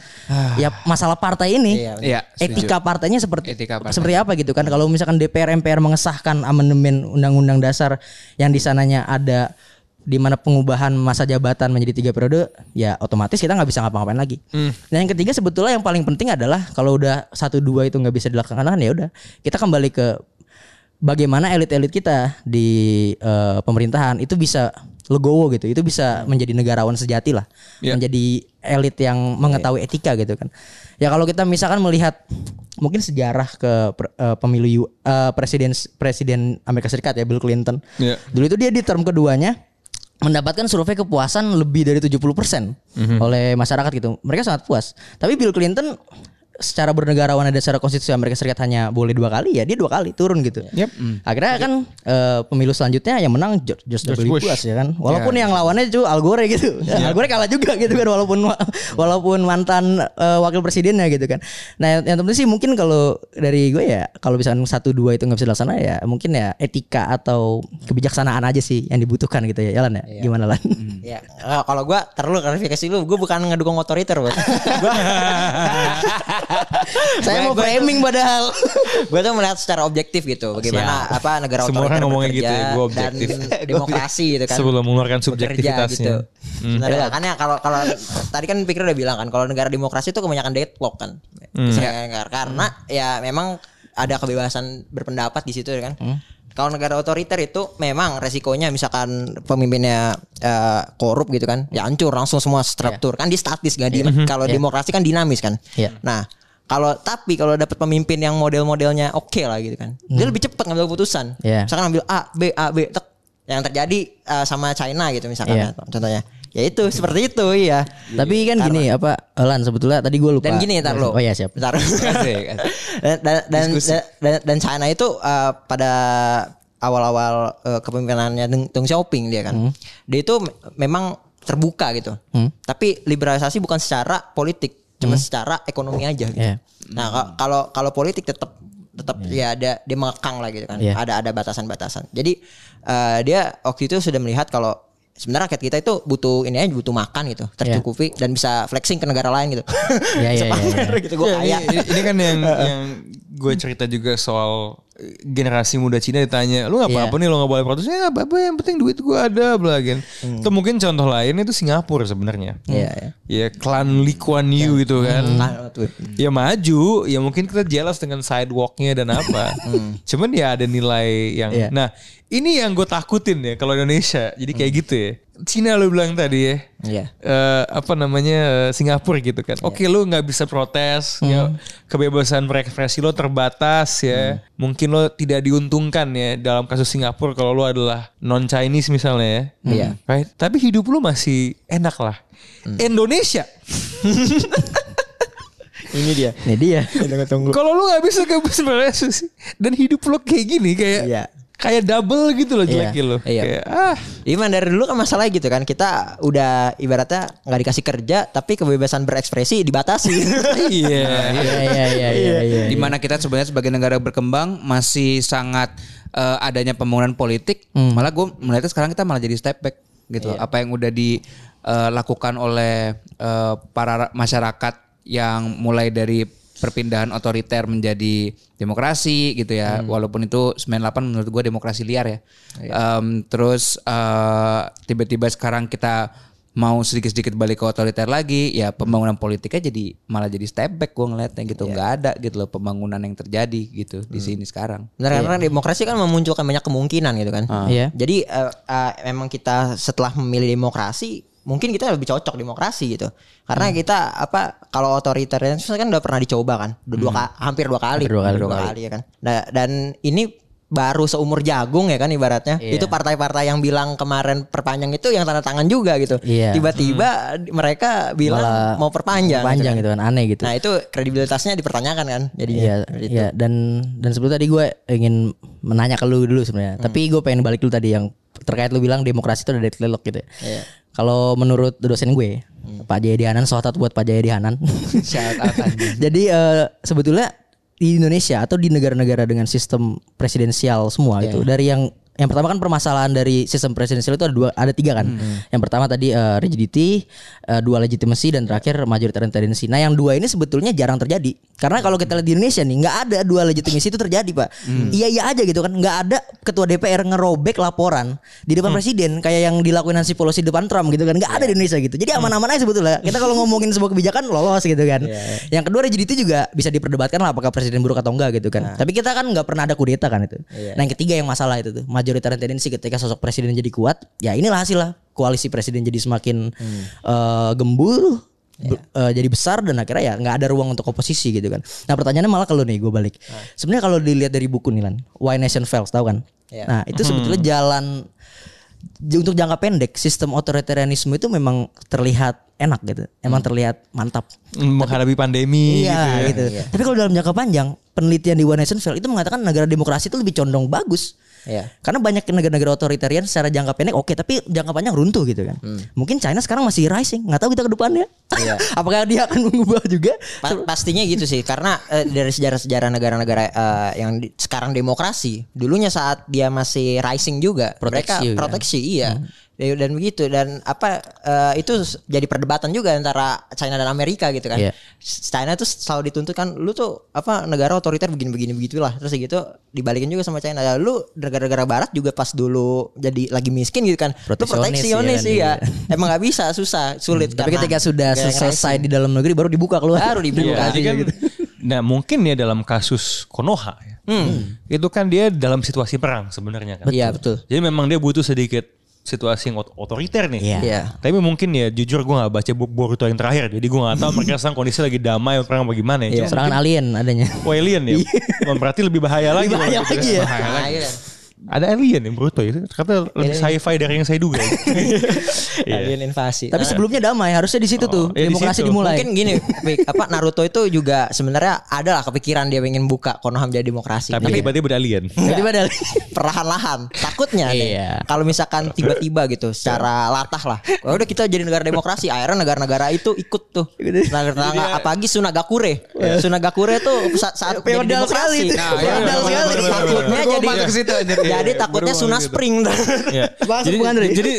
ya masalah partai ini. Iya, Iya, setuju. Etika partainya seperti Etika partai. seperti apa gitu kan? Kalau misalkan DPR MPR mengesahkan amandemen undang-undang dasar yang di sananya ada di mana pengubahan masa jabatan menjadi tiga periode, ya otomatis kita nggak bisa ngapa-ngapain lagi. Dan yang ketiga sebetulnya yang paling penting adalah kalau udah satu dua itu nggak bisa dilaksanakan ya udah kita kembali ke bagaimana elit-elit kita di eh, pemerintahan itu bisa legowo gitu, itu bisa menjadi negarawan sejati lah, Ya. menjadi elit yang mengetahui etika gitu kan. Ya kalau kita misalkan melihat mungkin sejarah ke eh, pemilu U- eh, presiden presiden Amerika Serikat ya Bill Clinton. Ya. Dulu itu dia di term keduanya mendapatkan survei kepuasan lebih dari 70% oleh masyarakat gitu. Mereka sangat puas. Tapi Bill Clinton secara bernegarawan dan secara konstitusi Amerika Serikat hanya boleh dua kali ya dia dua kali turun gitu. Yep. Akhirnya kan eh, pemilu selanjutnya yang menang George, George George W. Bush. Bush ya kan. Walaupun yang lawannya itu Al Gore gitu. <laughs> Al Gore kalah juga gitu kan walaupun walaupun mantan eh, wakil presidennya gitu kan. Nah yang, yang penting sih mungkin kalau dari gue ya kalau misalkan satu dua itu nggak bisa dilaksana ya mungkin ya etika atau kebijaksanaan aja sih yang dibutuhkan gitu ya. Jalan ya. Gimana lan? Ya, eh, kalau gua terlalu klarifikasi lu, gua bukan ngedukung otoriter, Bos. <laughs> <laughs> <laughs> Saya mau framing padahal. <laughs> gua tuh melihat secara objektif gitu, bagaimana apa negara Semua otoriter orang ngomongnya bekerja gitu ya, dan objektif. <laughs> demokrasi gitu kan. Sebelum mengeluarkan Bekerja subjektivitasnya. gitu. Sebenarnya makanya kalau kalau tadi kan pikir udah bilang kan kalau negara demokrasi itu kebanyakan deadlock kan. Misalnya, Karena ya memang ada kebebasan berpendapat di situ ya kan. Kalau negara otoriter itu memang resikonya misalkan pemimpinnya eh, korup gitu kan, ya hancur langsung semua struktur kan di statis kan. Di- Kalau demokrasi kan dinamis kan. Iya. Nah kalau tapi kalau dapat pemimpin yang model-modelnya oke lah gitu kan, dia lebih cepat ngambil keputusan. Iya. Misalkan ambil A, B, A, B, tek. Yang terjadi eh, sama China gitu misalkan Iya. ya, contohnya. Ya itu seperti itu iya. Tapi kan gini apa Lan sebetulnya tadi gue lupa. Dan gini ntar lo. Oh iya siap. Asik. <laughs> <laughs> dan, dan, dan, dan, dan China itu eh, pada awal-awal eh, kepemimpinannya Deng, Deng Xiaoping dia kan. Dia itu me- memang terbuka gitu. Hmm. Tapi liberalisasi bukan secara politik, cuma secara ekonomi aja gitu. Iya. Nah, ka- kalau kalau politik tetap tetap ya ada dia mengekang lah gitu kan. Iya. Ada ada batasan-batasan. Jadi eh, dia waktu itu sudah melihat kalau sebenarnya rakyat kita itu butuh ini aja butuh makan gitu, tercukupi dan bisa flexing ke negara lain gitu. Iya, iya, iya, <laughs> pamer gitu gue Ya, kaya. ini, ini- kan yang <laughs> yang gue cerita juga soal generasi muda Cina ditanya lu nggak Iya. apa-apa nih lo nggak boleh protes? Ya nggak apa-apa yang penting duit gue ada belagan atau mungkin contoh lain itu Singapura sebenarnya. Iya, iya. ya klan Lee Kuan Yew itu kan. Ah, tuh. ya maju. Ya mungkin kita jelas dengan sidewalknya dan apa. <laughs> Cuman ya ada nilai yang Iya. nah ini yang gue takutin ya kalau Indonesia. Jadi kayak gitu ya Cina lu bilang tadi ya Iya. eh, apa namanya eh, Singapura gitu kan. Oke lu nggak bisa protes, ya, kebebasan berekspresi lo terbatas ya. Mungkin lo tidak diuntungkan ya dalam kasus Singapura kalau lo adalah non Chinese misalnya ya. Iya. Right? Tapi hidup lo masih enak lah. Indonesia. <laughs> Ini dia. Ini dia. Kalau lo nggak bisa kebebasan berekspresi dan hidup lo kayak gini kayak Iya. Kayak double gitu loh Iya. jeleknya lo. Iya. Kayak ah Iman dari dulu kan masalahnya gitu kan kita udah ibaratnya nggak dikasih kerja tapi kebebasan berekspresi dibatasi. <laughs> iya. Iya iya iya iya iya. di mana kita sebenarnya sebagai negara berkembang masih sangat eh, adanya pembangunan politik malah gue melihatnya sekarang kita malah jadi step back gitu apa yang udah dilakukan oleh eh, para ra- masyarakat yang mulai dari perpindahan otoriter menjadi demokrasi gitu ya. Walaupun itu 98 menurut gue demokrasi liar ya. Em, terus eh, tiba-tiba sekarang kita mau sedikit-sedikit balik ke otoriter lagi, ya pembangunan politiknya jadi malah jadi step back gue ngeliatnya gitu. nggak ada gitu loh pembangunan yang terjadi gitu di sini sekarang. Benar karena demokrasi kan memunculkan banyak kemungkinan gitu kan. Iya. Jadi eh, eh, memang kita setelah memilih demokrasi mungkin kita lebih cocok demokrasi gitu. Karena kita apa kalau otoritarianisme kan udah pernah dicoba kan. Udah dua ka- hampir dua kali. Hampir dua kali. Dua kali ya kan. Nah, dan ini baru seumur jagung ya kan ibaratnya. Iya. Itu partai-partai yang bilang kemarin perpanjang itu yang tanda tangan juga gitu. Iya. Tiba-tiba mereka bilang Malah mau perpanjang. Panjang gitu gitu kan aneh gitu. kan. Nah, itu kredibilitasnya dipertanyakan kan. Jadi Iya, iya dan dan sebelum tadi gue ingin menanya ke lu dulu sebenarnya. Tapi gue pengen balik dulu tadi yang terkait lu bilang demokrasi itu ada deadlock gitu. ya. Iya. Kalau menurut dosen gue, Pak Jayadi Hanan, <laughs> shout out buat Pak Jayadi Hanan. Shout out. Jadi eh, sebetulnya di Indonesia atau di negara-negara dengan sistem presidensial semua itu dari yang yang pertama kan permasalahan dari sistem presidensial itu ada dua ada tiga kan. Yang pertama tadi eh, rigidity, eh, dua legitimacy dan terakhir majoritarian tendency. Nah yang dua ini sebetulnya jarang terjadi karena kalau kita lihat di Indonesia nih nggak ada dua legitimacy itu terjadi pak. Iya iya aja gitu kan nggak ada ketua DPR ngerobek laporan di depan presiden kayak yang dilakuin Nancy Pelosi di depan Trump gitu kan nggak ada di Indonesia gitu. Jadi aman-aman aja sebetulnya. Kita kalau ngomongin sebuah kebijakan lolos gitu kan. Yang kedua rigidity juga bisa diperdebatkan lah apakah presiden buruk atau enggak gitu kan. Tapi kita kan nggak pernah ada kudeta kan itu. Nah yang ketiga yang masalah itu tuh majoritarian tendency ketika sosok presiden jadi kuat, ya inilah hasil lah koalisi presiden jadi semakin eh, gembul. be- eh, jadi besar dan akhirnya ya nggak ada ruang untuk oposisi gitu kan. Nah pertanyaannya malah kalau nih gue balik. Sebenarnya kalau dilihat dari buku nih Lan, Why Nation Fails tahu kan? Iya. Nah itu sebetulnya jalan untuk jangka pendek sistem otoritarianisme itu memang terlihat enak gitu, emang terlihat mantap. menghadapi pandemi Iya gitu ya. gitu. Tapi kalau dalam jangka panjang penelitian di One Nation Fail itu mengatakan negara demokrasi itu lebih condong bagus. Iya. Karena banyak negara-negara otoritarian secara jangka pendek oke, tapi jangka panjang runtuh gitu kan. Mungkin China sekarang masih rising, nggak tahu kita ke depannya. Iya. <laughs> Apakah dia akan mengubah juga? Pa- pastinya gitu sih karena eh, dari sejarah-sejarah negara-negara eh, yang di- sekarang demokrasi dulunya saat dia masih rising juga Proteksi mereka juga. proteksi iya Ya, dan begitu dan apa eh, itu jadi perdebatan juga antara China dan Amerika gitu kan. Iya. China tuh selalu dituntut kan lu tuh apa negara otoriter begini-begini begitulah. Terus gitu dibalikin juga sama China. Ya, lu negara-negara Barat juga pas dulu jadi lagi miskin gitu kan lu Proteksionis, iya iya. kan, <laughs> emang nggak bisa susah sulit Tapi karena ketika sudah selesai di dalam negeri baru dibuka keluar. baru dibuka Jadi kan, nah mungkin ya dalam kasus Konoha ya, itu kan dia dalam situasi perang sebenarnya kan. Iya, betul. Jadi memang dia butuh sedikit situasi yang ot- otoriter nih. Iya. Iya. Tapi mungkin ya jujur gue gak baca Boruto yang terakhir, jadi gue gak tahu <laughs> mereka sekarang kondisi lagi damai perang bagaimana ya. Cuma Serangan alien adanya. Oh alien ya, <laughs> Wah, berarti lebih bahaya lagi. bahaya waktu itu lagi ya. Nah, iya. Ada alien ya Boruto itu, kata lebih sci-fi dari yang saya duga. ya. <laughs> Iya. Alien invasi. Tapi sebelumnya damai, harusnya di situ tuh iya, di demokrasi situ. dimulai. Mungkin gini, <laughs> apa Naruto itu juga sebenarnya ada lah kepikiran dia pengen buka Konoha menjadi demokrasi. Tapi tiba-tiba ada alien. Tiba-tiba ada <laughs> perlahan-lahan. Takutnya nih, Iya. kalau misalkan tiba-tiba gitu secara latah lah. "Oh, udah kita jadi negara demokrasi, akhirnya negara-negara itu ikut tuh. Negara-negara apalagi Sunagakure. Sunagakure tuh sa- saat sekali. demokrasi. Nah, iya, benar, Takutnya jadi masuk ke situ. Iya, Jadi iya, takutnya baru Suna masuk ke situ. Spring. Ya. <laughs> Jadi, jadi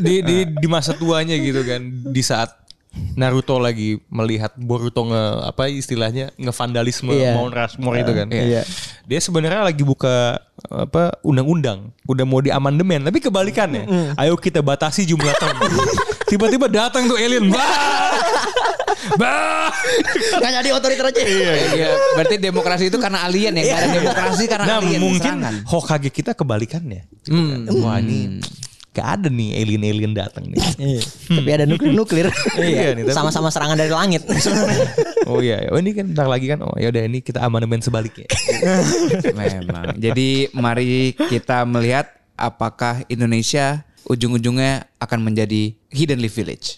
di, di di masa tuanya gitu kan, di saat Naruto lagi melihat Boruto nge apa istilahnya ngevandalisme Iya. Mount Rushmore itu kan. Iya. Dia sebenarnya lagi buka apa undang-undang, udah mau diamandemen, tapi kebalikannya. Ayo kita batasi jumlah tahun. <laughs> Tiba-tiba datang tuh alien. Bah! Bah! nggak jadi otoriter aja. Iya, berarti demokrasi itu karena alien ya, nggak ada demokrasi karena Nah, alien mungkin serangan. Hokage kita kebalikannya. Wah, ini gak ada nih alien-alien datang nih. Tapi ada nuklir-nuklir. Iya nih, tapi- Sama-sama serangan dari langit. <laughs> Oh iya, oh ini kan bentar lagi kan. Oh ya udah ini kita amandemen sebaliknya. Memang. Jadi mari kita melihat apakah Indonesia ujung-ujungnya akan menjadi hidden leaf village.